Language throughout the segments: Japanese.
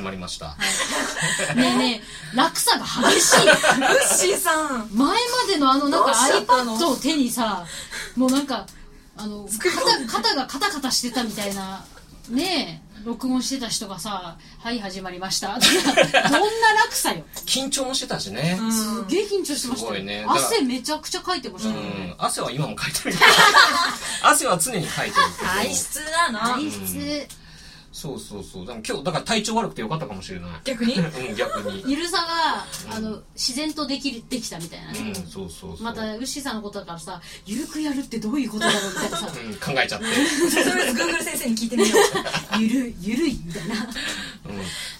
始まりました。ねえねえ落差が激しい。ウッシーさん。前までのあのなんか iPad を手にさもうなんかあの肩肩がカタカタしてたみたいなねえ録音してた人がさ「はい始まりました」どんな落差よ。緊張もしてたしね。うんすげえ緊張してましたよ、すごいね。汗めちゃくちゃかいてましうたよ、ん。汗は今もかいてる。汗は常にかいてる。体質だな。体質そうそうそう。でも今日、だから体調悪くてよかったかもしれない。逆に？うん、逆に。ゆるさが、あの自然とできるできたみたいなね、うん、そうそうそう。またウッシーさんのことだからさゆるくやるってどういうことだろうみたいなさうん、考えちゃって。とりあえず Google 先生に聞いてみよう ゆるゆるいみたいなうん。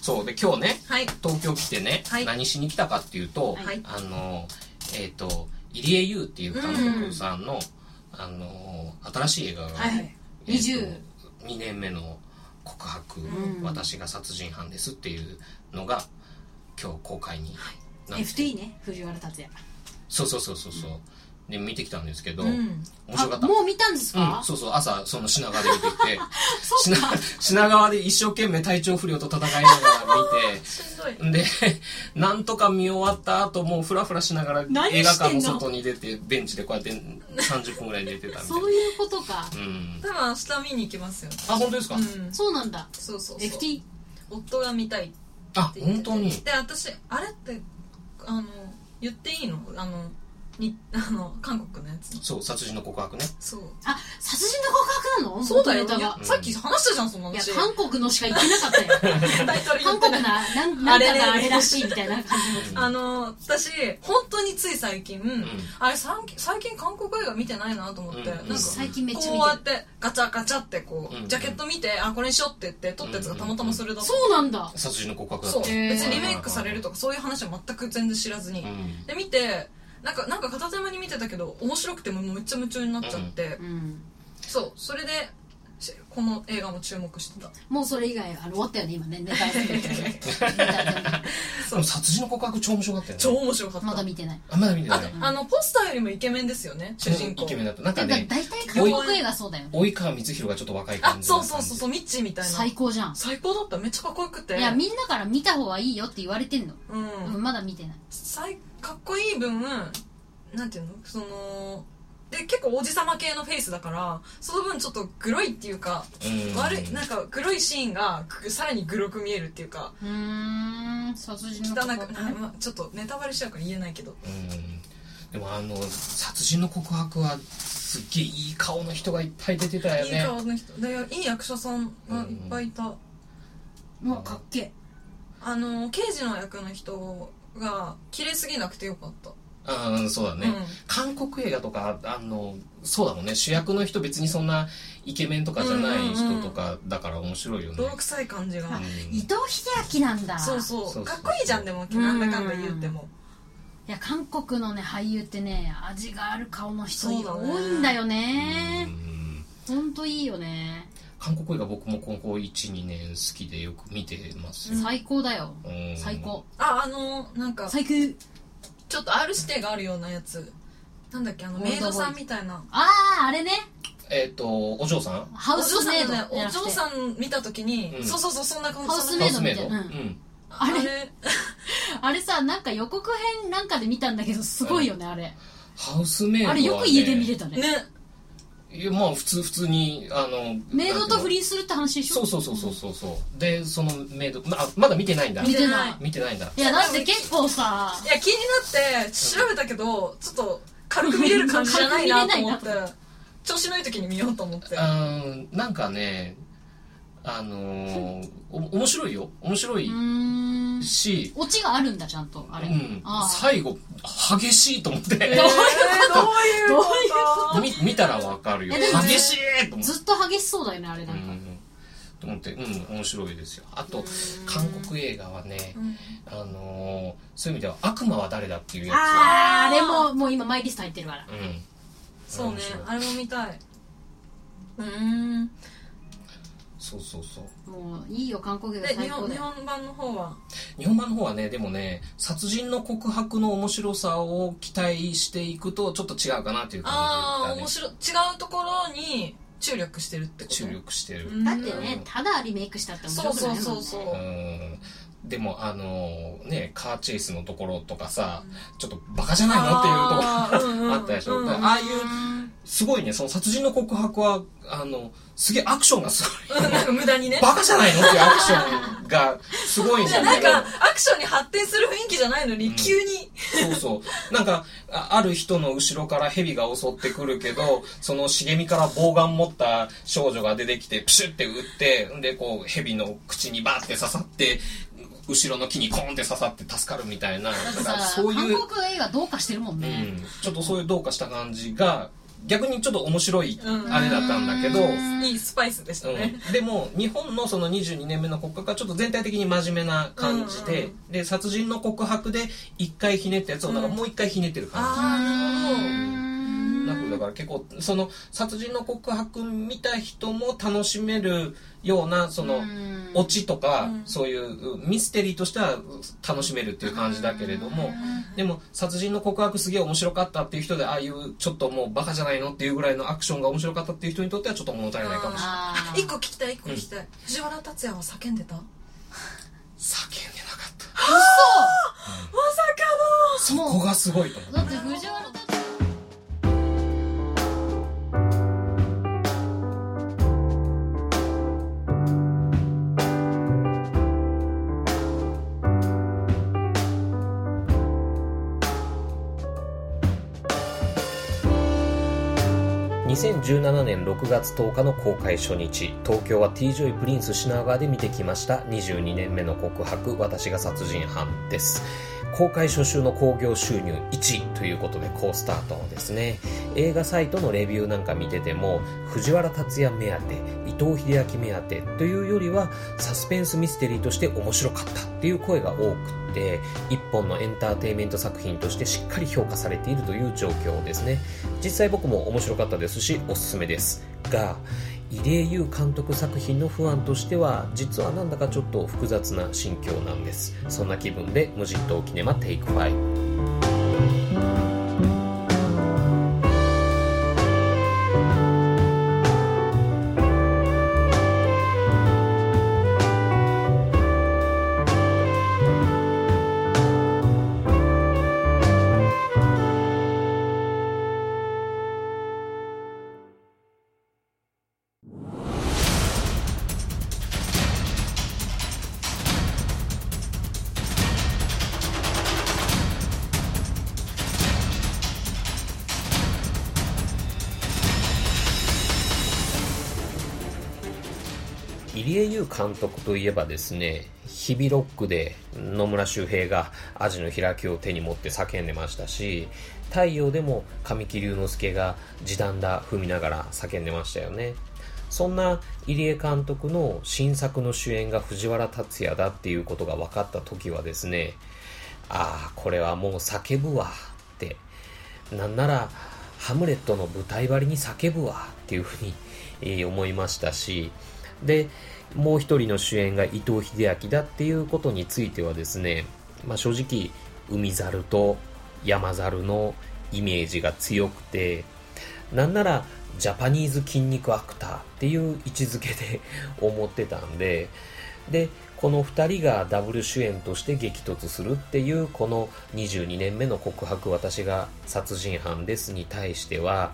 そう。で、今日ね、はい東京来てね、はい何しに来たかっていうと、はいあの、えっ、と、入江優っていう監督さんの、あの、新しい映画が、はいえーと20 2年目の告白、ん。私が殺人犯ですっていうのが今日公開になって。FT ね藤原竜也。そうそうそうそうそうで見てきたんですけど、うん。面白かった。あもう見たんですか、うん、そうそう朝その品川で見て。きて品品川で一生懸命体調不良と戦いながら見て。しんどい。で、なんとか見終わった後、もうフラフラしながら何映画館の外に出て、ベンチでこうやって30分ぐらい寝てたみたいな。そういうことか、うん。多分明日見に行きますよ。あ、本当ですか、うん。そうなんだ。そうそうそう。FT 夫が見たいってあ、言って。て本当に？で私あれってあの言っていいの？あのにあの韓国のやつの。そう、殺人の告白ね。そう。あ殺人の告白なの？そうだよ元ネタが。いやさっき話したじゃんそんないや話韓国のしか言ってなかったよ。タイトル言韓国ない。ななん なんかがあれらしいみたいな感じの。あの私本当につい最近、あれ最近最近韓国映画見てないなと思って、うんなんか最近めっちゃこうや見ってガチャガチャってこう、うんジャケット見てあこれにしようって言って撮ったやつがたまたまそれだった、てそうなんだ。殺人の告白だそう。った。へー。別にリメイクされるとかそういう話は全く全然知らずに、うん。で見てなんかなんか片手間に見てたけど面白くてもうめっちゃ夢中になっちゃって、うん。そう。それでしこの映画も注目してた。もうそれ以外あの終わったよね今ね。ネタやってるけどねネタやってるねでも殺人の告白超面白かったよね。超面白かった。まだ見てない。あ、まだ見てなあとい。あのポスターよりもイケメンですよね主人公。イケメンだった。なんかだね、大体韓国映画そうだよね。及川光弘がちょっと若いあ感じ。そうそうそうそうミッチーみたいな。最高じゃん。最高だった。めっちゃかっこよくて。いやみんなから見た方がいいよって言われてんの、うん、うん、まだ見てない。最かっこいい分なんていうの？そので結構王子様系のフェイスだからその分ちょっとグロいっていうか、うん。悪いなんかグロいシーンがぐさらにグロく見えるっていうかうーん殺人の汚告白ちょっとネタバレしちゃうから言えないけど。うん。でもあの、殺人の告白は、すっげえいい顔の人がいっぱい出てたよいいね。顔の人。でいい役者さんがいっぱいいた、もうかっけえ。あの刑事の役の人が綺麗すぎなくてよかった。うん、そうだね、うん。韓国映画とかあのそうだもんね。主役の人別にそんなイケメンとかじゃない人とかだから面白いよね、泥臭い感じが、うん。伊藤英明なんだ。そうそう。かっこいいじゃんでも。なんだかんだ言っても。いや韓国のね俳優ってね味がある顔の人多いんだようねん。ほんといいよね韓国映画僕もここ12年好きでよく見てますよ、最高だよ。うん。最高。ああのなんか最高。ちょっと R 指定があるようなやつ。なんだっけあのメイドさんみたいな。あああれね。えっ、とお嬢さん？ハウスメイド。お嬢さんねお嬢さん見た時に、うん。そうそうそうそんな感じ。ハウスメイドみたいな。ハウスメイド。うん。うん。あれ？あれ？あれさなんか予告編なんかで見たんだけどすごいよねあれ。ハウスメイドは、ね、あれよく家で見れたね。ねいやまあ普通普通にあのメイドと不リ倫するって話でしょ？そうそうそうそうそうそう。でそのメイドまあまだ見てないんだ。見てない。見てないんだ。いやだって結構さいや気になって調べたけどちょっと軽く見れる感じじゃないなと思って。調子のいい時に見ようと思って。あーなんかねあのー、お面白いよ。面白いし、オチがあるんだちゃんと。あれ、うん。あ、あ。最後激しいと思って、えーどういうこと？み見たらわかるよ。激しいと思って。ずっと激しそうだよねあれなんか、うん。と思って。うん面白いですよ。あと韓国映画はね、うん。あのーそういう意味では「悪魔は誰だ?」っていうやつ。あああれももう今マイリスト入ってるから。うん。そうねあれも見たい。うんそうそうそう。もういいよ韓国映画で日最高だよ。本日本版の方は？日本版の方はねでもね殺人の告白の面白さを期待していくとちょっと違うかなという感じだね。ああ面白い。違うところに注力してるってこと？注力してる、うん。だってねただリメイクしたって面白くないもんね。そうそうそうそう。うん。でもあのねカーチェイスのところとかさちょっとバカじゃないの？っていうところあったでしょ？うんだからああいうすごいね。その殺人の告白はあのすげえアクションがすごい。うんなんか無駄にね。バカじゃないのっていうアクションがすごいんだけど。なんかアクションに発展する雰囲気じゃないのに、うん。急に。そうそう。なんか、あある人の後ろから蛇が襲ってくるけど、その茂みから棒眼持った少女が出てきて、プシュって打って、んで、こう、蛇の口にバーって刺さって、後ろの木にコーンって刺さって助かるみたいな、そういう、韓国映画どうかしてるもんね、うん、ちょっとそういうどうかした感じが、逆にちょっと面白い、うん。あれだったんだけど、うんいいスパイスでしたね、うん、でも日本のその22年目の告白はちょっと全体的に真面目な感じで、うんで殺人の告白で1回ひねったやつをなんかもう1回ひねってる感じ、ああなるほどだから結構その殺人の告白見た人も楽しめるようなそのうん。オチとかうん。そういうミステリーとしては楽しめるっていう感じだけれどもでも殺人の告白すげえ面白かったっていう人でああいうちょっともうバカじゃないのっていうぐらいのアクションが面白かったっていう人にとってはちょっと物足りないかもしれない。一個聞きたい一個聞きたい、藤原竜也は叫んでた？ま叫んでなかった。さそこがすごいと思う。だって藤原竜2017年6月10日の公開初日。東京は T ジョイプリンス品川で見てきました。22年目の告白私が殺人犯です。公開初週の興行収入1位ということで好スタートですね。映画サイトのレビューなんか見てても藤原竜也目当て伊藤英明目当てというよりはサスペンスミステリーとして面白かったっていう声が多くって一本のエンターテインメント作品としてしっかり評価されているという状況ですね。実際僕も面白かったですしおすすめです。が入江優監督作品のファンとしては実はなんだかちょっと複雑な心境なんです。そんな気分で無人島キネマテイク5監督といえばですね日々ロックで野村周平がアジの開きを手に持って叫んでましたし太陽でも神木隆之介が時短だ踏みながら叫んでましたよね。そんな入江監督の新作の主演が藤原竜也だっていうことが分かった時はですねああこれはもう叫ぶわってなんならハムレットの舞台割りに叫ぶわっていうふうに、え思いましたしでもう一人の主演が伊藤英明だっていうことについてはですね、まあ、正直海猿と山猿のイメージが強くてなんならジャパニーズ筋肉アクターっていう位置づけで 思ってたんででこの2人がダブル主演として激突するっていうこの22年目の告白私が殺人犯ですに対しては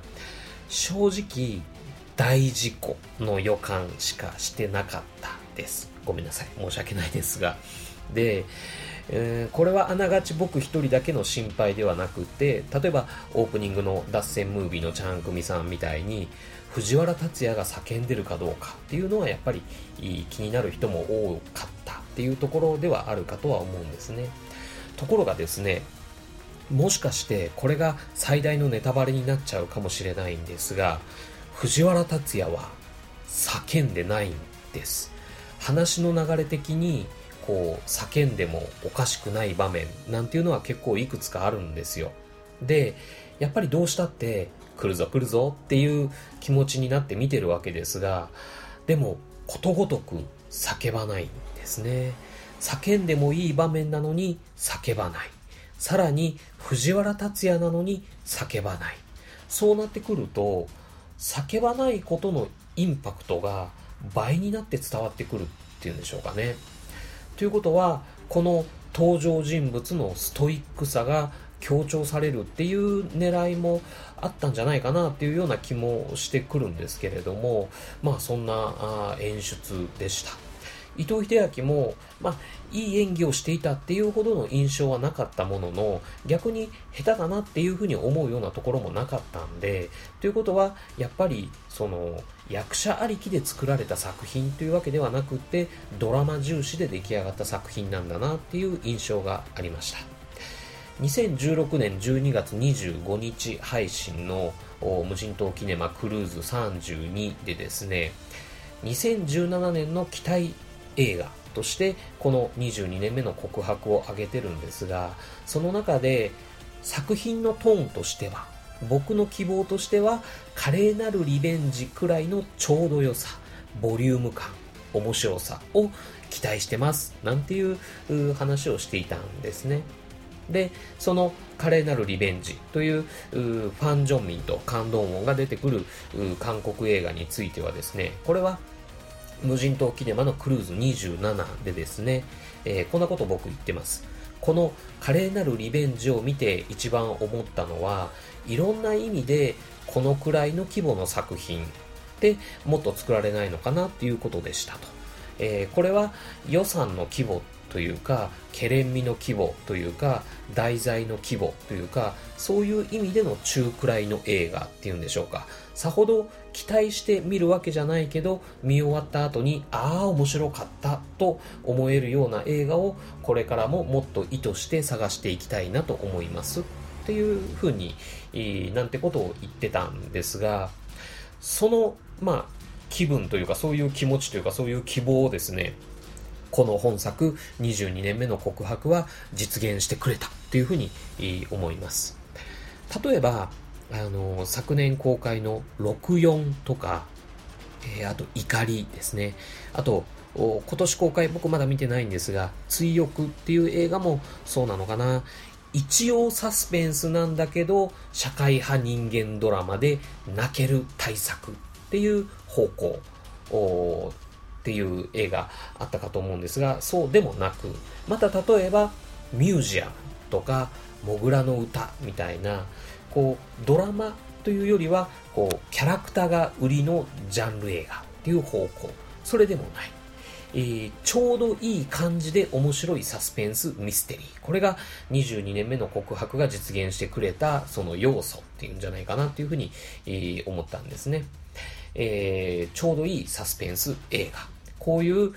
正直大事故の予感しかしてなかったです。ごめんなさい。申し訳ないですが。で、えーこれはあながち僕一人だけの心配ではなくて例えばオープニングの脱線ムービーのちゃんくみさんみたいに藤原竜也が叫んでるかどうかっていうのはやっぱり気になる人も多かったっていうところではあるかとは思うんですね。ところがですねもしかしてこれが最大のネタバレになっちゃうかもしれないんですが藤原竜也は叫んでないんです。話の流れ的にこう叫んでもおかしくない場面なんていうのは結構いくつかあるんですよ。でやっぱりどうしたって来るぞ来るぞっていう気持ちになって見てるわけですがでもことごとく叫ばないんですね。叫んでもいい場面なのに叫ばない。さらに藤原竜也なのに叫ばない。そうなってくると叫ばないことのインパクトが倍になって伝わってくるっていうんでしょうかね。ということは、この登場人物のストイックさが強調されるっていう狙いもあったんじゃないかなっていうような気もしてくるんですけれども、まあそんな演出でした。伊藤英明も、まあ、いい演技をしていたっていうほどの印象はなかったものの、逆に下手だなっていうふうに思うようなところもなかったんで、ということは、やっぱり、その、役者ありきで作られた作品というわけではなくて、ドラマ重視で出来上がった作品なんだなっていう印象がありました。2016年12月25日配信の無人島キネマクルーズ32でですね、2017年の期待映画としてこの22年目の告白を挙げてるんですがその中で作品のトーンとしては僕の希望としては華麗なるリベンジくらいのちょうど良さボリューム感面白さを期待してますなんていう話をしていたんですね。でその華麗なるリベンジというファン・ジョンミンとカン・ドンウォンが出てくる韓国映画についてはですねこれは無人島キネマのクルーズ27でですね、えー、こんなこと僕言ってます。この華麗なるリベンジを見て一番思ったのは、いろんな意味でこのくらいの規模の作品ってもっと作られないのかなっていうことでしたと。えー、これは予算の規模というか、ケレン味の規模というか、題材の規模というか、そういう意味での中くらいの映画っていうんでしょうか。さほど期待して見るわけじゃないけど、見終わった後に、ああ、面白かったと思えるような映画を、これからももっと意図して探していきたいなと思います。っていうふうに、なんてことを言ってたんですが、その、まあ、気分というか、そういう気持ちというか、そういう希望をですね、この本作22年目の告白は実現してくれたというふうに思います。例えば、あの、昨年公開の64とか、えー、あと怒りですね。あと、今年公開僕まだ見てないんですが、追憶っていう映画もそうなのかな。一応サスペンスなんだけど、社会派人間ドラマで泣ける対策っていう方向っていう映画あったかと思うんですが、そうでもなく、また例えば、ミュージアムとか、モグラの歌みたいな、こう、ドラマというよりは、こう、キャラクターが売りのジャンル映画っていう方向。それでもない。えー、ちょうどいい感じで面白いサスペンスミステリー。これが22年目の告白が実現してくれたその要素っていうんじゃないかなっていうふうに、えー、思ったんですね。えー、ちょうどいいサスペンス映画。こういう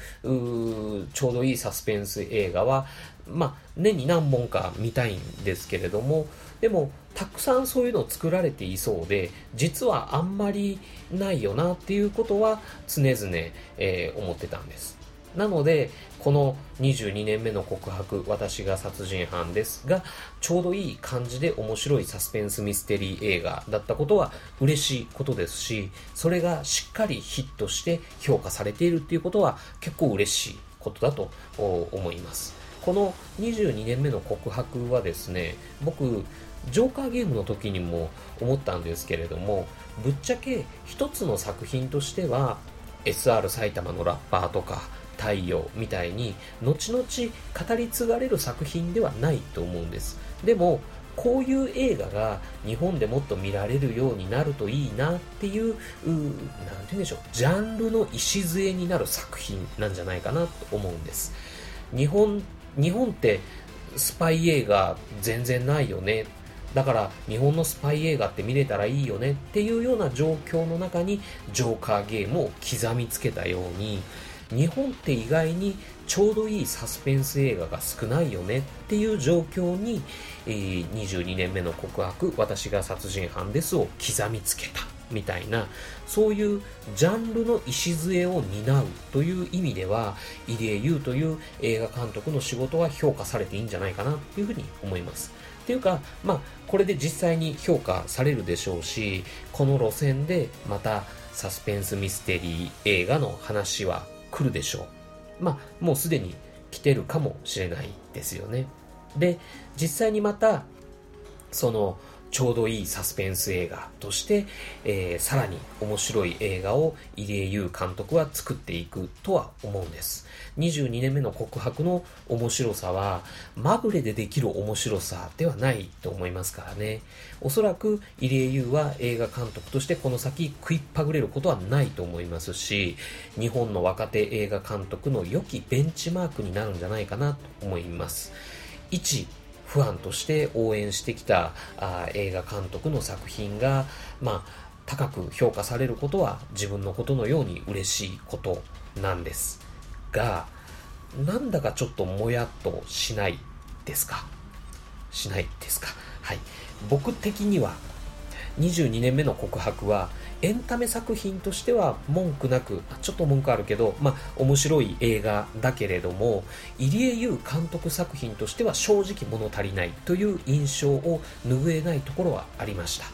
ちょうどいいサスペンス映画は、まあ、年に何本か見たいんですけれども、でも、たくさんそういうのを作られていそうで、実はあんまりないよなっていうことは常々、えー、思ってたんです。なので、この22年目の告白、私が殺人犯ですが、ちょうどいい感じで面白いサスペンスミステリー映画だったことは嬉しいことですし、それがしっかりヒットして評価されているっていうことは結構嬉しいことだと思います。この22年目の告白はですね、僕、ジョーカーゲームの時にも思ったんですけれども、ぶっちゃけ一つの作品としては、SR 埼玉のラッパーとか、太陽みたいに後々語り継がれる作品ではないと思うんですでもこういう映画が日本でもっと見られるようになるといいなっていう、何て言うんでしょう、ジャンルの礎になる作品なんじゃないかなと思うんです。日本、日本ってスパイ映画全然ないよね。だから日本のスパイ映画って見れたらいいよねっていうような状況の中にジョーカーゲームを刻みつけたように、日本って意外にちょうどいいサスペンス映画が少ないよねっていう状況に、え、22年目の告白、私が殺人犯ですを刻みつけた。みたいな、そういうジャンルの礎を担うという意味では、入江優という映画監督の仕事は評価されていいんじゃないかなというふうに思います。っていうか、まあ、これで実際に評価されるでしょうし、この路線でまたサスペンスミステリー映画の話は来るでしょう。まあ、もうすでに来てるかもしれないですよね。で、実際にまた、その、ちょうどいいサスペンス映画として、えーさらに面白い映画を入江優監督は作っていくとは思うんです。22年目の告白の面白さは、まぐれでできる面白さではないと思いますからね。おそらく入江優は映画監督としてこの先食いっぱぐれることはないと思いますし、日本の若手映画監督の良きベンチマークになるんじゃないかなと思います。一ファンとして応援してきたあ映画監督の作品が、まあ、高く評価されることは自分のことのように嬉しいことなんですがなんだかちょっともやっとしないですか？しないですか？はい。僕的には22年目の告白はエンタメ作品としては文句なくちょっと文句あるけどまあ面白い映画だけれども入江優監督作品としては正直物足りないという印象を拭えないところはありました。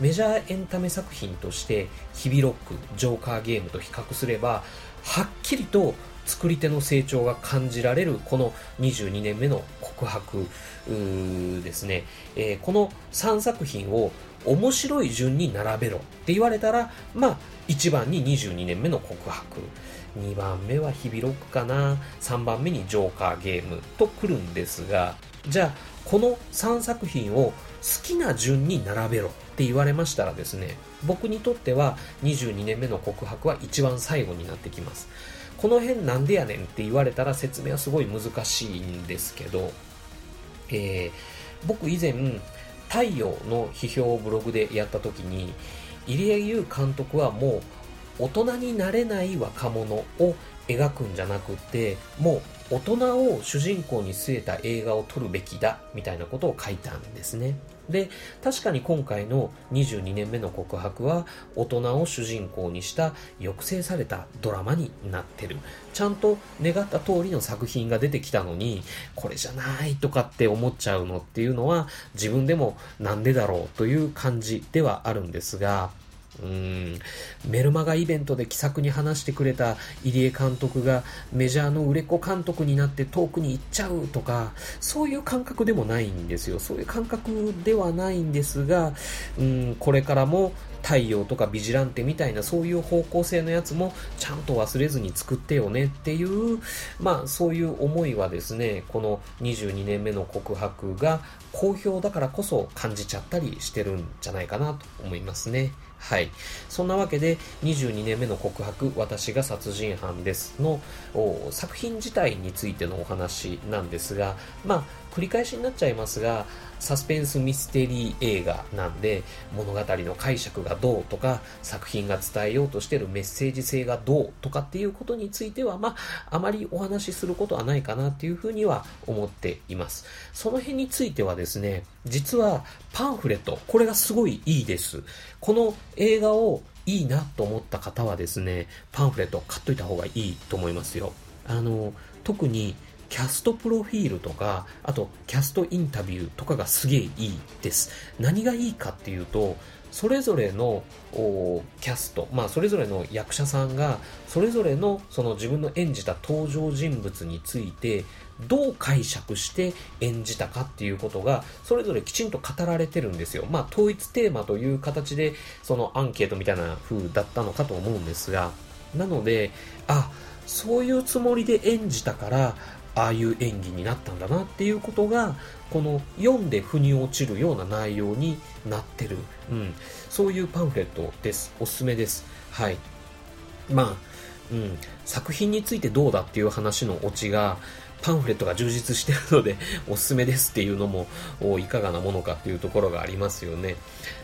メジャーエンタメ作品としてヒビロックジョーカーゲームと比較すればはっきりと作り手の成長が感じられるこの22年目の告白ですね、えーこの3作品を面白い順に並べろって言われたらまあ1番に22年目の告白。2番目はヒビロックかな。3番目にジョーカーゲームと来るんですがじゃあこの3作品を好きな順に並べろって言われましたらですね僕にとっては22年目の告白は一番最後になってきます。この辺なんでやねんって言われたら説明はすごい難しいんですけど、えー僕以前太陽の批評をブログでやった時に入江優監督はもう大人になれない若者を描くんじゃなくてもう大人を主人公に据えた映画を撮るべきだみたいなことを書いたんですね。で確かに今回の22年目の告白は大人を主人公にした抑制されたドラマになってる。ちゃんと願った通りの作品が出てきたのにこれじゃないとかって思っちゃうのっていうのは自分でもなんでだろうという感じではあるんですがうん。メルマガイベントで気さくに話してくれた入江監督がメジャーの売れっ子監督になって遠くに行っちゃうとかそういう感覚でもないんですよ。そういう感覚ではないんですがうんこれからも太陽とかビジランテみたいなそういう方向性のやつもちゃんと忘れずに作ってよねっていうまあそういう思いはですねこの22年目の告白が好評だからこそ感じちゃったりしてるんじゃないかなと思いますね。はい。そんなわけで、22年目の告白、私が殺人犯ですの作品自体についてのお話なんですが、まあ、繰り返しになっちゃいますが、サスペンスミステリー映画なんで、物語の解釈がどうとか、作品が伝えようとしているメッセージ性がどうとかっていうことについては、まあ、あまりお話しすることはないかなっていうふうには思っています。その辺についてはですね、実はパンフレット、これがすごいいいです。この映画をいいなと思った方はですね、パンフレット買っといた方がいいと思いますよ。あの、特にキャストプロフィールとか、あとキャストインタビューとかがすげえいいです。何がいいかっていうと、それぞれのキャスト、まあそれぞれの役者さんが、それぞれのその自分の演じた登場人物について、どう解釈して演じたかっていうことが、それぞれきちんと語られてるんですよ。まあ統一テーマという形で、そのアンケートみたいな風だったのかと思うんですが、なので、あ、そういうつもりで演じたから、ああいう演技になったんだなっていうことが、この読んで腑に落ちるような内容になってる。うん。そういうパンフレットです。おすすめです。はい。まあ、うん。作品についてどうだっていう話のオチが、パンフレットが充実してるので、おすすめですっていうのも、いかがなものかっていうところがありますよね。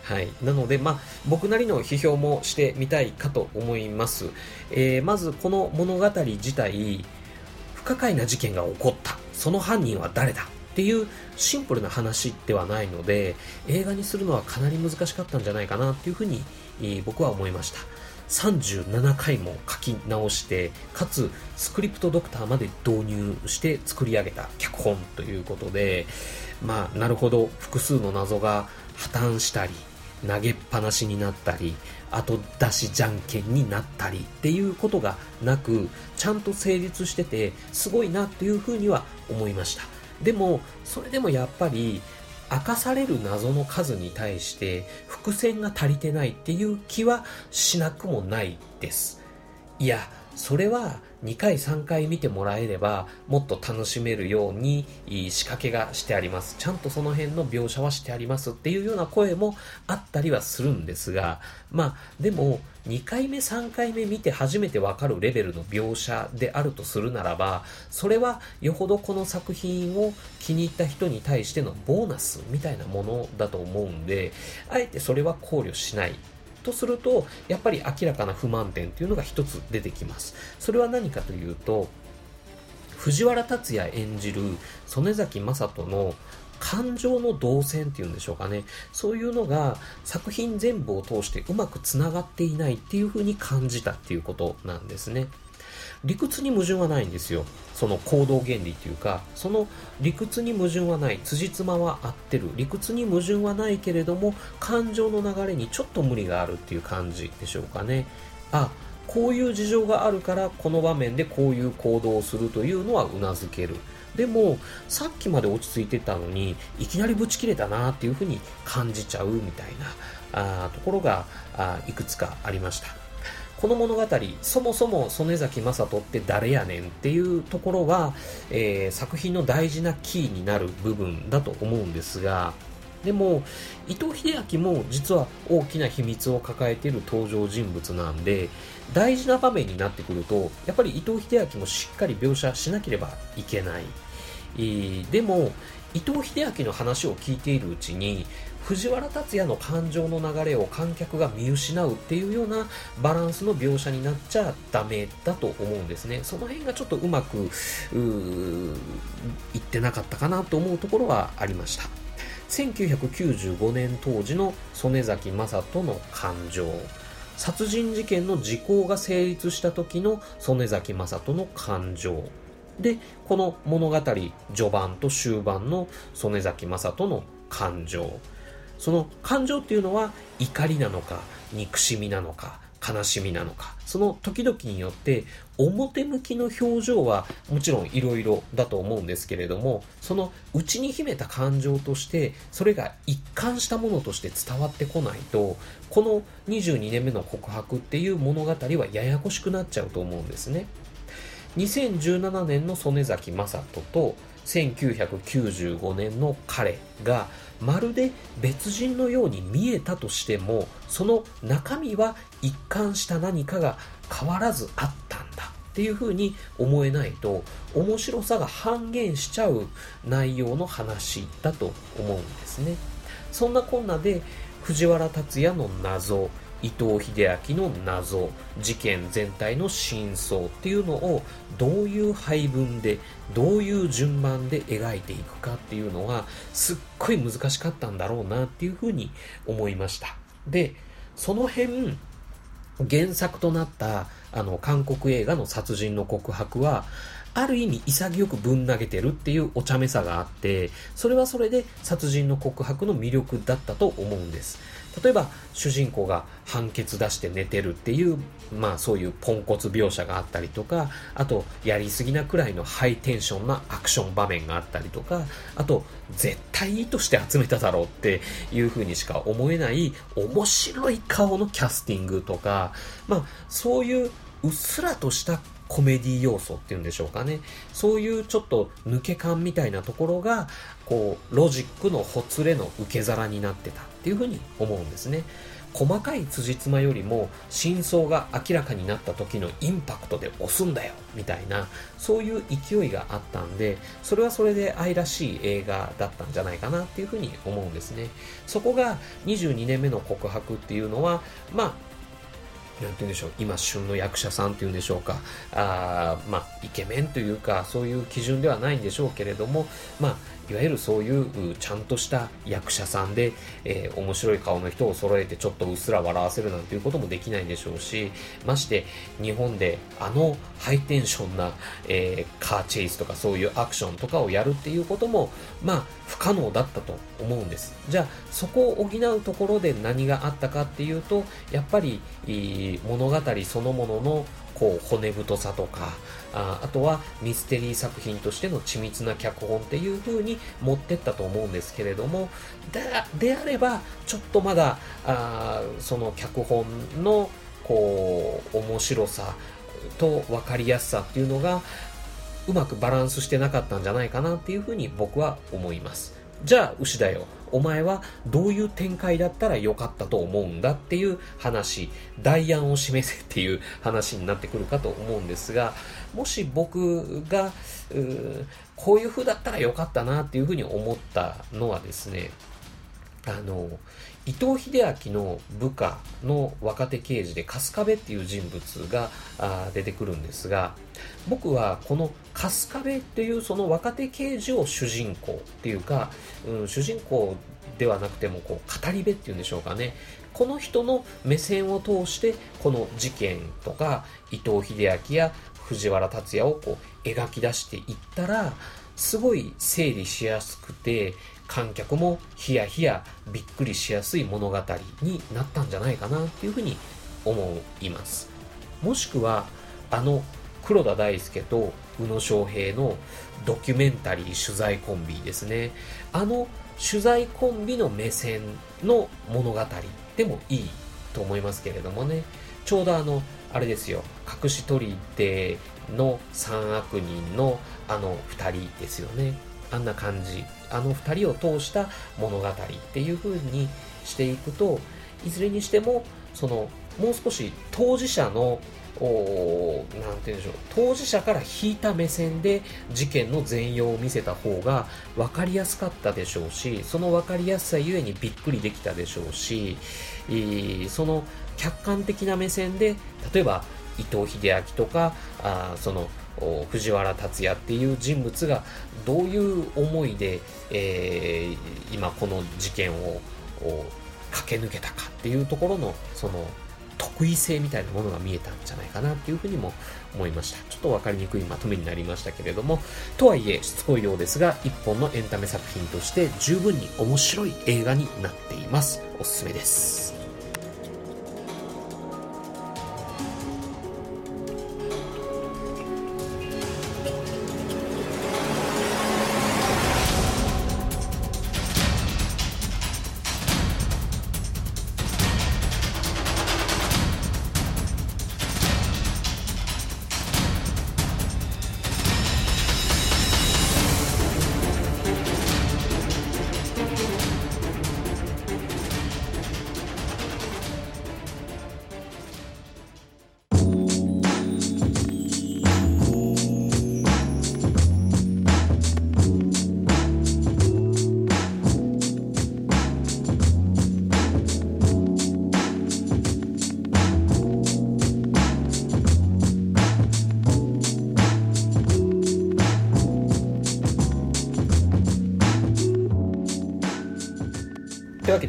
はい。なので、まあ、僕なりの批評もしてみたいかと思います。えー、まず、この物語自体、不可解な事件が起こった。その犯人は誰だっていうシンプルな話ではないので、映画にするのはかなり難しかったんじゃないかなっていうふうに、えー僕は思いました。37回も書き直して、かつスクリプトドクターまで導入して作り上げた脚本ということで、まあ、なるほど複数の謎が破綻したり、投げっぱなしになったり、後出しじゃんけんになったりっていうことがなく、ちゃんと成立してて、すごいなっていうふうには思いました。でも、それでもやっぱり、明かされる謎の数に対して伏線が足りてないっていう気はしなくもないです。いや、それは2回3回見てもらえればもっと楽しめるように仕掛けがしてあります。ちゃんとその辺の描写はしてありますっていうような声もあったりはするんですが、まあでも2回目3回目見て初めてわかるレベルの描写であるとするならば、それはよほどこの作品を気に入った人に対してのボーナスみたいなものだと思うんで、あえてそれは考慮しないとすると、やっぱり明らかな不満点っていうのが一つ出てきます。それは何かというと、藤原竜也演じる曽根崎雅人の感情の動線っていうんでしょうかね。そういうのが作品全部を通してうまく繋がっていないっていう風に感じたっていうことなんですね。理屈に矛盾はないんですよ。その行動原理っていうか、その理屈に矛盾はない、辻褄は合ってる、理屈に矛盾はないけれども、感情の流れにちょっと無理があるっていう感じでしょうかね。あ、こういう事情があるから、この場面でこういう行動をするというのは頷ける。でも、さっきまで落ち着いてたのに、いきなりブチ切れたなっていうふうに感じちゃうみたいなあところがあいくつかありました。この物語、そもそも曽根崎雅人って誰やねんっていうところは、えー作品の大事なキーになる部分だと思うんですが、でも、伊藤英明も実は大きな秘密を抱えている登場人物なんで、大事な場面になってくると、やっぱり伊藤英明もしっかり描写しなければいけない。えーでも、伊藤英明の話を聞いているうちに、藤原竜也の感情の流れを観客が見失うっていうようなバランスの描写になっちゃダメだと思うんですね。その辺がちょっとうまく、いってなかったかなと思うところはありました。1995年当時の曽根崎雅人の感情。殺人事件の時効が成立した時の曽根崎雅人の感情。で、この物語序盤と終盤の曽根崎雅人の感情。その感情っていうのは怒りなのか、憎しみなのか、悲しみなのか、その時々によって表向きの表情はもちろんいろいろだと思うんですけれども、その内に秘めた感情として、それが一貫したものとして伝わってこないと、この22年目の告白っていう物語はややこしくなっちゃうと思うんですね。2017年の曽根崎雅人と1995年の彼がまるで別人のように見えたとしてもその中身は一貫した何かが変わらずあったんだっていうふうに思えないと面白さが半減しちゃう内容の話だと思うんですね。そんなこんなで藤原竜也の謎。伊藤英明の謎事件全体の真相っていうのをどういう配分でどういう順番で描いていくかっていうのはすっごい難しかったんだろうなっていうふうに思いました。でその辺原作となったあの韓国映画の殺人の告白はある意味潔くぶん投げてるっていうお茶目さがあってそれはそれで殺人の告白の魅力だったと思うんです。例えば主人公が判決出して寝てるっていうまあそういうポンコツ描写があったりとかあとやりすぎなくらいのハイテンションなアクション場面があったりとかあと絶対意図して集めただろうっていう風にしか思えない面白い顔のキャスティングとかまあそういううっすらとしたコメディ要素っていうんでしょうかね。そういうちょっと抜け感みたいなところが、こう、ロジックのほつれの受け皿になってたっていうふうに思うんですね。細かい辻褄よりも真相が明らかになった時のインパクトで押すんだよみたいなそういう勢いがあったんでそれはそれで愛らしい映画だったんじゃないかなっていうふうに思うんですねそこが22年目の告白っていうのはまあなんて言うんでしょう、今旬の役者さんっていうんでしょうか、あまあ、イケメンというか、そういう基準ではないんでしょうけれども、まあ、いわゆるそういうちゃんとした役者さんで、えー面白い顔の人を揃えてちょっとうっすら笑わせるなんていうこともできないでしょうし、まして日本であのハイテンションな、えーカーチェイスとかそういうアクションとかをやるっていうことも、まあ、不可能だったと思うんです。じゃあ、そこを補うところで何があったかっていうと、やっぱり、物語そのもののこう骨太さとかああとはミステリー作品としての緻密な脚本っていう風に持ってったと思うんですけれどもであればちょっとまだあその脚本のこう面白さと分かりやすさっていうのがうまくバランスしてなかったんじゃないかなっていうふうに僕は思います。じゃあ牛だよ。お前はどういう展開だったら良かったと思うんだっていう話代案を示せっていう話になってくるかと思うんですがもし僕がうこういう風だったら良かったなっていう風に思ったのはですねあの伊藤英明の部下の若手刑事で春日部っていう人物が出てくるんですが僕はこの春日部っていうその若手刑事を主人公っていうか、うん、主人公ではなくてもこう語り部っていうんでしょうかね。この人の目線を通してこの事件とか伊藤英明や藤原竜也をこう描き出していったらすごい整理しやすくて観客もヒヤヒヤびっくりしやすい物語になったんじゃないかなっていうふうに思います。もしくはあの黒田大輔と宇野昌平のドキュメンタリー取材コンビですね。あの取材コンビの目線の物語でもいいと思いますけれどもね。ちょうどあのあれですよ。隠し撮りでの三悪人のあの2人ですよね。あんな感じ。あの2人を通した物語っていう風にしていくといずれにしてもそのもう少し当事者の何て言うんでしょう。当事者から引いた目線で事件の全容を見せた方が分かりやすかったでしょうしその分かりやすさゆえにびっくりできたでしょうしその客観的な目線で例えば伊藤英明とかあその藤原竜也っていう人物がどういう思いで、えー、今この事件を駆け抜けたかっていうところのその得意性みたいなものが見えたんじゃないかなっていうふうにも思いました。ちょっと分かりにくいまとめになりましたけれども、とはいえしつこいようですが、一本のエンタメ作品として十分に面白い映画になっています。おすすめです。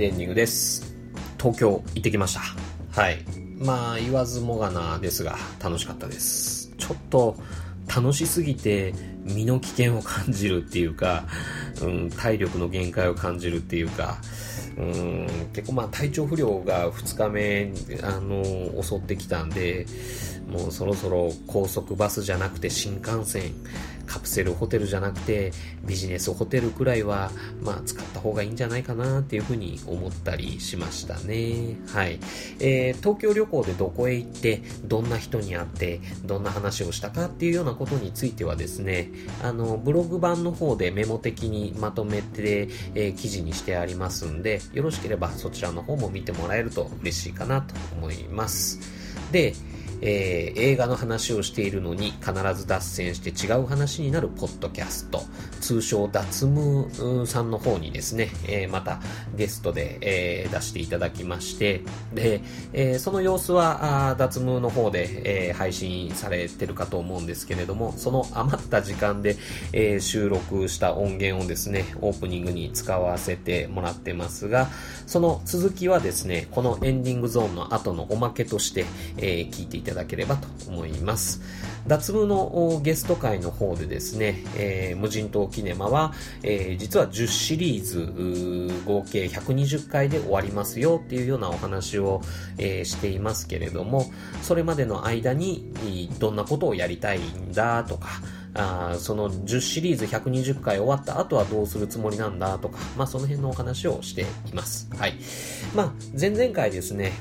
エンディングです。東京行ってきました。はい。まあ、言わずもがなですが、楽しかったです。ちょっと、楽しすぎて、身の危険を感じるっていうか、うん、体力の限界を感じるっていうか、うん、結構まあ体調不良が2日目、あの、襲ってきたんで、もうそろそろ高速バスじゃなくて新幹線、カプセルホテルじゃなくてビジネスホテルくらいは、まあ、使った方がいいんじゃないかなっていうふうに思ったりしましたね。はい。えー、東京旅行でどこへ行って、どんな人に会って、どんな話をしたかっていうようなことについてはですね、あの、ブログ版の方でメモ的にまとめて、えー、記事にしてありますんで、よろしければそちらの方も見てもらえると嬉しいかなと思います。で、えー、映画の話をしているのに必ず脱線して違う話になるポッドキャスト、通称脱ムさんの方にですね、えー、またゲストで、えー、出していただきまして、で、えー、その様子は脱ムの方で、えー、配信されてるかと思うんですけれども、その余った時間で、えー、収録した音源をですね、オープニングに使わせてもらってますが、その続きはですね、このエンディングゾーンの後のおまけとして、えー、聞いていたただければと思います。脱毛のゲスト会の方でですね、えー無人島キネマは、えー実は10シリーズ合計120回で終わりますよっていうようなお話を、えーしていますけれども、それまでの間にどんなことをやりたいんだとか、あその10シリーズ120回終わった後はどうするつもりなんだとか、まあその辺のお話をしています。はい。まあ前々回ですね、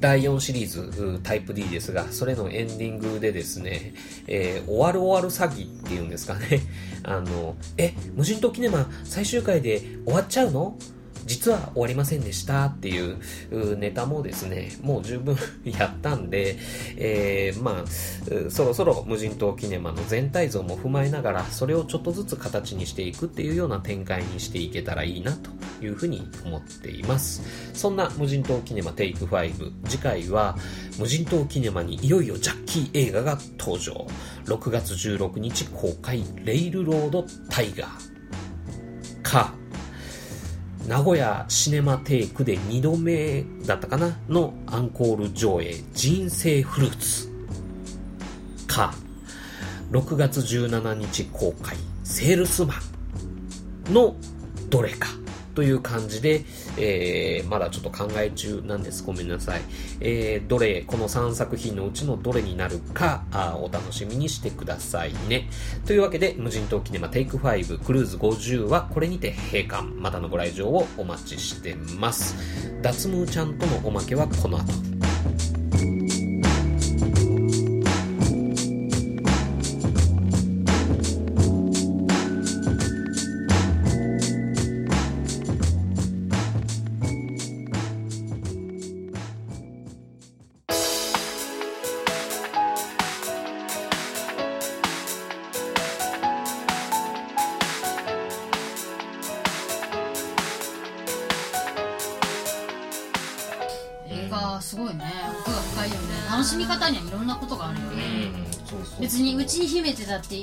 第4シリーズタイプ D ですが、それのエンディングでですね、えー終わる終わる詐欺っていうんですかね。あの、え、無人島キネマ最終回で終わっちゃうの？実は終わりませんでしたっていうネタもですね、もう十分やったんで、えーまあ、そろそろ無人島キネマの全体像も踏まえながら、それをちょっとずつ形にしていくっていうような展開にしていけたらいいなというふうに思っています。そんな無人島キネマテイク5、次回は無人島キネマにいよいよジャッキー映画が登場。6月16日公開、レイルロードタイガー。か、名古屋シネマテイクで2度目だったかなのアンコール上映、人生フルーツ。か、6月17日公開、セールスマンのどれかという感じで、えーまだちょっと考え中なんです。ごめんなさい。えーどれ、この3作品のうちのどれになるか、あお楽しみにしてくださいね。というわけで、無人島キネマテイク5クルーズ50はこれにて閉館。またのご来場をお待ちしてます。脱毛ちゃんとのおまけはこの後。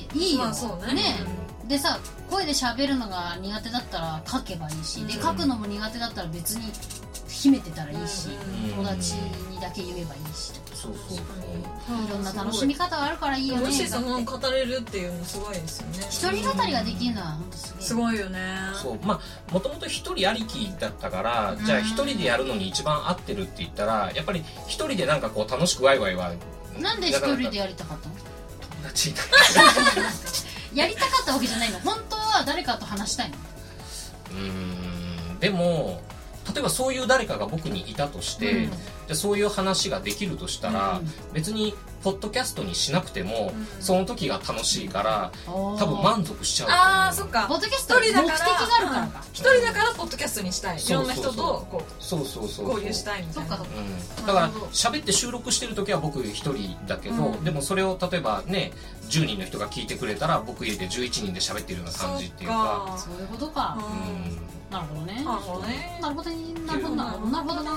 っていいよ、まあそうね。でさ声で喋るのが苦手だったら書けばいいし、でうん。書くのも苦手だったら別に秘めてたらいいし、うん。友達にだけ言えばいいしそうそういろんな楽しみ方があるからいいよね。もしその語れるっていうのすごいですよね。一人語りができるのは本当すげえすごいよね。そう。まあもともと一人ありきだったから、じゃあ一人でやるのに一番合ってるって言ったらやっぱり一人でなんかこう楽しくワイワイはなんで一人でやりたかったの？友達になやりたかったわけじゃないの。本当は誰かと話したいの。うーん。でも例えばそういう誰かが僕にいたとして、うんでそういう話ができるとしたら、うん別にポッドキャストにしなくても、うんその時が楽しいから多多分満足しちゃうああそっか。ポッドキャストは目的があるからか。一人だからポッドキャストにしたい。いろんな人とこそうそうそうう。交流したいみたいな。だから喋って収録してる時は僕一人だけど、うん。でもそれを例えばね10人の人が聞いてくれたら僕入れて11人で喋ってるような感じっていうか。そういうことか、うん。なるほどね。なるほどね。なるほどね。なるほど。なるほどなるほどな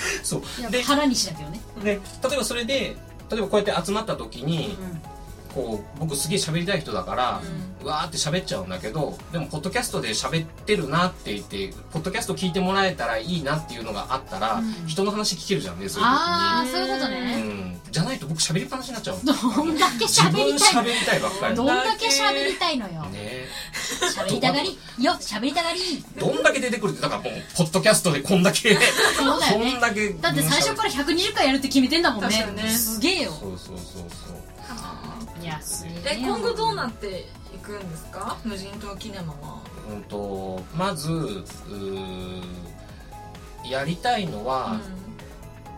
そう。で腹にしだけどね。で例えばそれで例えばこうやって集まった時に、うん。こう僕すげえ喋りたい人だから、うわーって喋っちゃうんだけどでもポッドキャストで喋ってるなって言ってポッドキャスト聞いてもらえたらいいなっていうのがあったら、うん。人の話聞けるじゃんねそういうああそういうこと時に、ね、うん、じゃないと僕喋りっぱなしになっちゃう。どんだけ自分喋りたい喋りたいばっかり。どんだけ喋りたいのよ。ね喋りたがり。よ喋りたがり。どんだけ出てくるってだからもうポッドキャストでこんだけ。そうだよこねんだけ。だって最初から120回やるって決めてんだもんね。確かにねすげえよ。そうそうそうそう。いやすげええ今後どうなっていくんですか？無人島キネマは。うんとまずうーやりたいのは、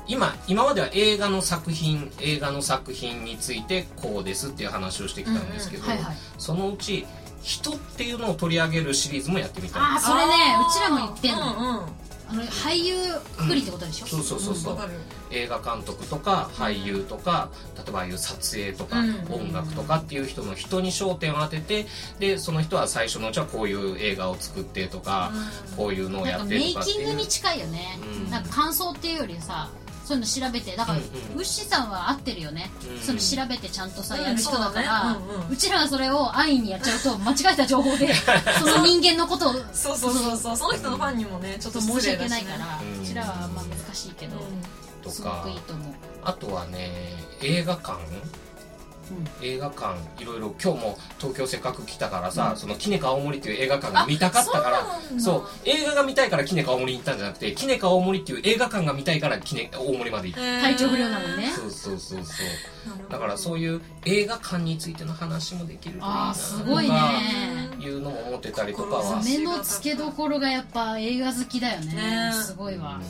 今今までは映画の作品映画の作品についてこうですっていう話をしてきたんですけど、はいはい。そのうち人っていうのを取り上げるシリーズもやってみたい。ああそれねうちらも言ってんの、うんうん。あの俳優くくりってことでしょ、そうそうそうそう、わかる映画監督とか俳優とか例えばああいう撮影とかうん。音楽とかっていう人の人に焦点を当ててでその人は最初のうちはこういう映画を作ってとか、こういうのをやってなんかメイとかっていう。キングに近いよね、うん。なんか感想っていうよりさそういうの調べてだから、うんうん。ウッシーさんは合ってるよね、うん。その調べてちゃんとさ、うんやる人だからね。うんうん。ちらがそれを安易にやっちゃうと間違えた情報で その人間のことをそうそうそうそう。その人のファンにもねちょっと申し訳ないから、うちらはまあ難しいけど、すごかくいいと思う、あとはね映画館？うん映画館いろいろ今日も東京せっかく来たからさ、うん。そのキネカ青森っていう映画館が見たかったからそうそう。映画が見たいからキネカ青森に行ったんじゃなくてキネカ青森っていう映画館が見たいからキネ大森まで行っ体調不良なのにね。たそうそうそうそう。うだからそういう映画館についての話もできるといいなああすごいね。いうのも思ってたりとかは。目の付けどころがやっぱ映画好きだよね。ね。すごいわ、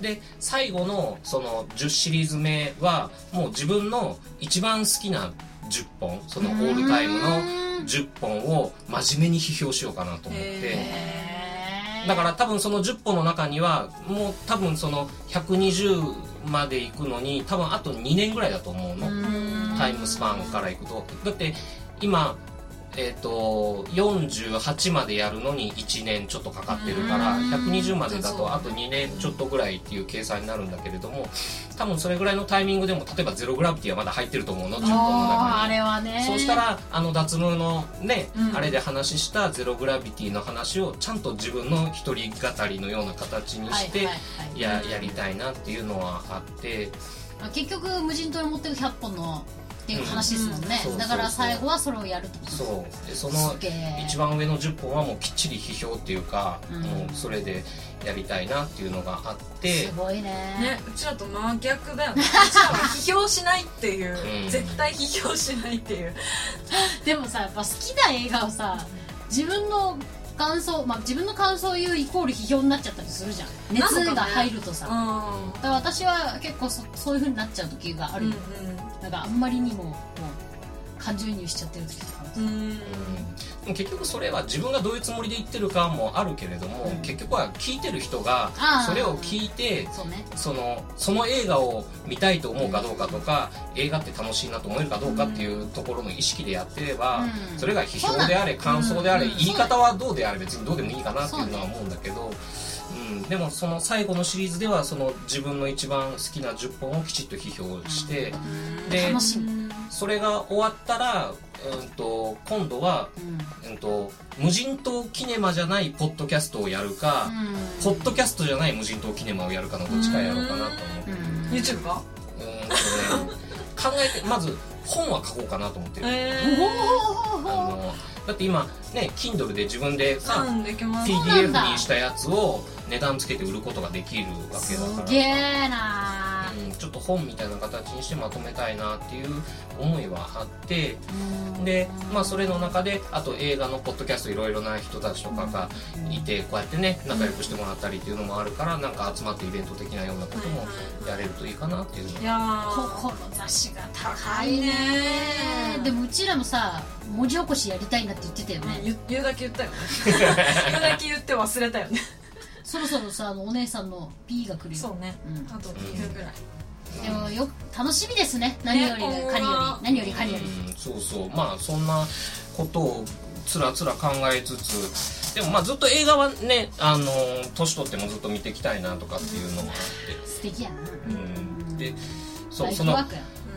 で最後のその10シリーズ目はもう自分の一番好きな10本そのオールタイムの10本を真面目に批評しようかなと思って。だから多分その10本の中にはもう多分その120まで行くのに多分あと2年ぐらいだと思うの。うん。タイムスパンから行くと。だって今えっ、と48までやるのに1年ちょっとかかってるからうん。120までだとあと2年ちょっとぐらいっていう計算になるんだけれども多分それぐらいのタイミングでも例えばゼログラビティはまだ入ってると思うの10本のあーあ中に。れはね。そうしたらあの脱毛のね、うん。あれで話したゼログラビティの話をちゃんと自分の一人語りのような形にして、ややりたいなっていうのはあって。あ結局無人島に持ってく100本のっていう話ですもんね、うんうんだから最後はそれをやるってことそう。でその一番上の10本はもうきっちり批評っていうか、うん。もうそれでやりたいなっていうのがあって。すごいね。ねうちらと真逆だよね。うちらは批評しないっていう、うん。絶対批評しないっていう。でもさやっぱ好きな映画をさ自分の感想まあ自分の感想を言うイコール批評になっちゃったりするじゃん。熱が入るとさ、だうから私は結構そそういう風になっちゃう時がある。よ、なんかあんまりにも感情移入しちゃってる時とかうんうん。うんでも結局それは自分がどういうつもりで言ってるかもあるけれども、うん。結局は聞いてる人がそれを聞いてそうね。そのその映画を見たいと思うかどうかとか、映画って楽しいなと思えるかどうかっていうところの意識でやってれば、うん。それが批評であれ感想であれ、うん。言い方はどうであれ別にどうでもいいかなっていうのは思うんだけど、うん、でもその最後のシリーズではその自分の一番好きな10本をきちっと批評して、で楽しみ、それが終わったら、うん、と今度は、うん。うん、と無人島キネマじゃないポッドキャストをやるか、ポッドキャストじゃない無人島キネマをやるかのどっちかやろうかなと思って。うん。YouTube かうーんとね考えてまず本は書こうかなと思ってる、えおーだって今ね Kindle で自分でさ、うんで PDF だ。にしたやつを値段つけて売ることができるわけだすからげえなょっと本みたいな形にしてまとめたいなっていう思いはあってうん。でまあそれの中であと映画のポッドキャストいろいろな人たちとかがいてこうやってね仲良くしてもらったりっていうのもあるからなんか集まってイベント的なようなこともやれるといいかなっていう。のいやー。志が高いね。でもうちらもさ文字起こしやりたいなって言ってたよね、言う言うだけ言ったよね。言うだけ言って忘れたよね。そろそろさあのお姉さんの P が来るよ。そうね。うん。あと2分ぐらいでもよ楽しみですね。何よりねかにより何よりかにより。うんそうそう。まあそんなことをつらつら考えつつでもまあずっと映画はねあの年取ってもずっと見ていきたいなとかっていうのもあって。素敵やな。うん。でそラうその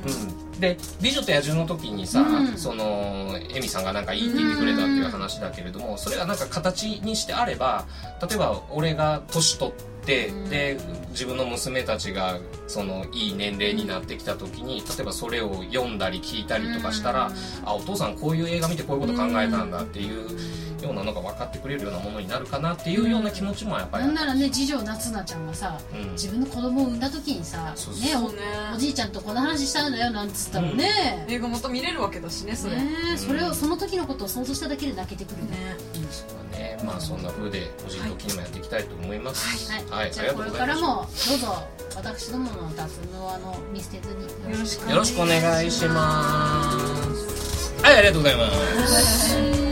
うん、で「美女と野獣」の時にさ、うん。そのエミさんがなんかいいって言ってくれたっていう話だけれどもそれがなんか形にしてあれば例えば俺が年取って、うんで自分の娘たちがそのいい年齢になってきた時に例えばそれを読んだり聞いたりとかしたら、うん。あお父さんこういう映画見てこういうこと考えたんだっていうようなのが分かってくれるようなものになるかなっていうような気持ちもやっぱりある。なんならね次女夏菜ちゃんがさうん。自分の子供を産んだ時にさねおおじいちゃんとこの話したんだよなんつったらね。映画また見れるわけだしねそれ。ねねそれをその時のことを想像しただけで泣けてくるね。そうだねまあそんな風で個人的にもやっていきたいと思います。はい、はい、これからがとうございます。もどうぞ私どもの脱毛あの見捨てずによろしくお願いします。はいありがとうございます。す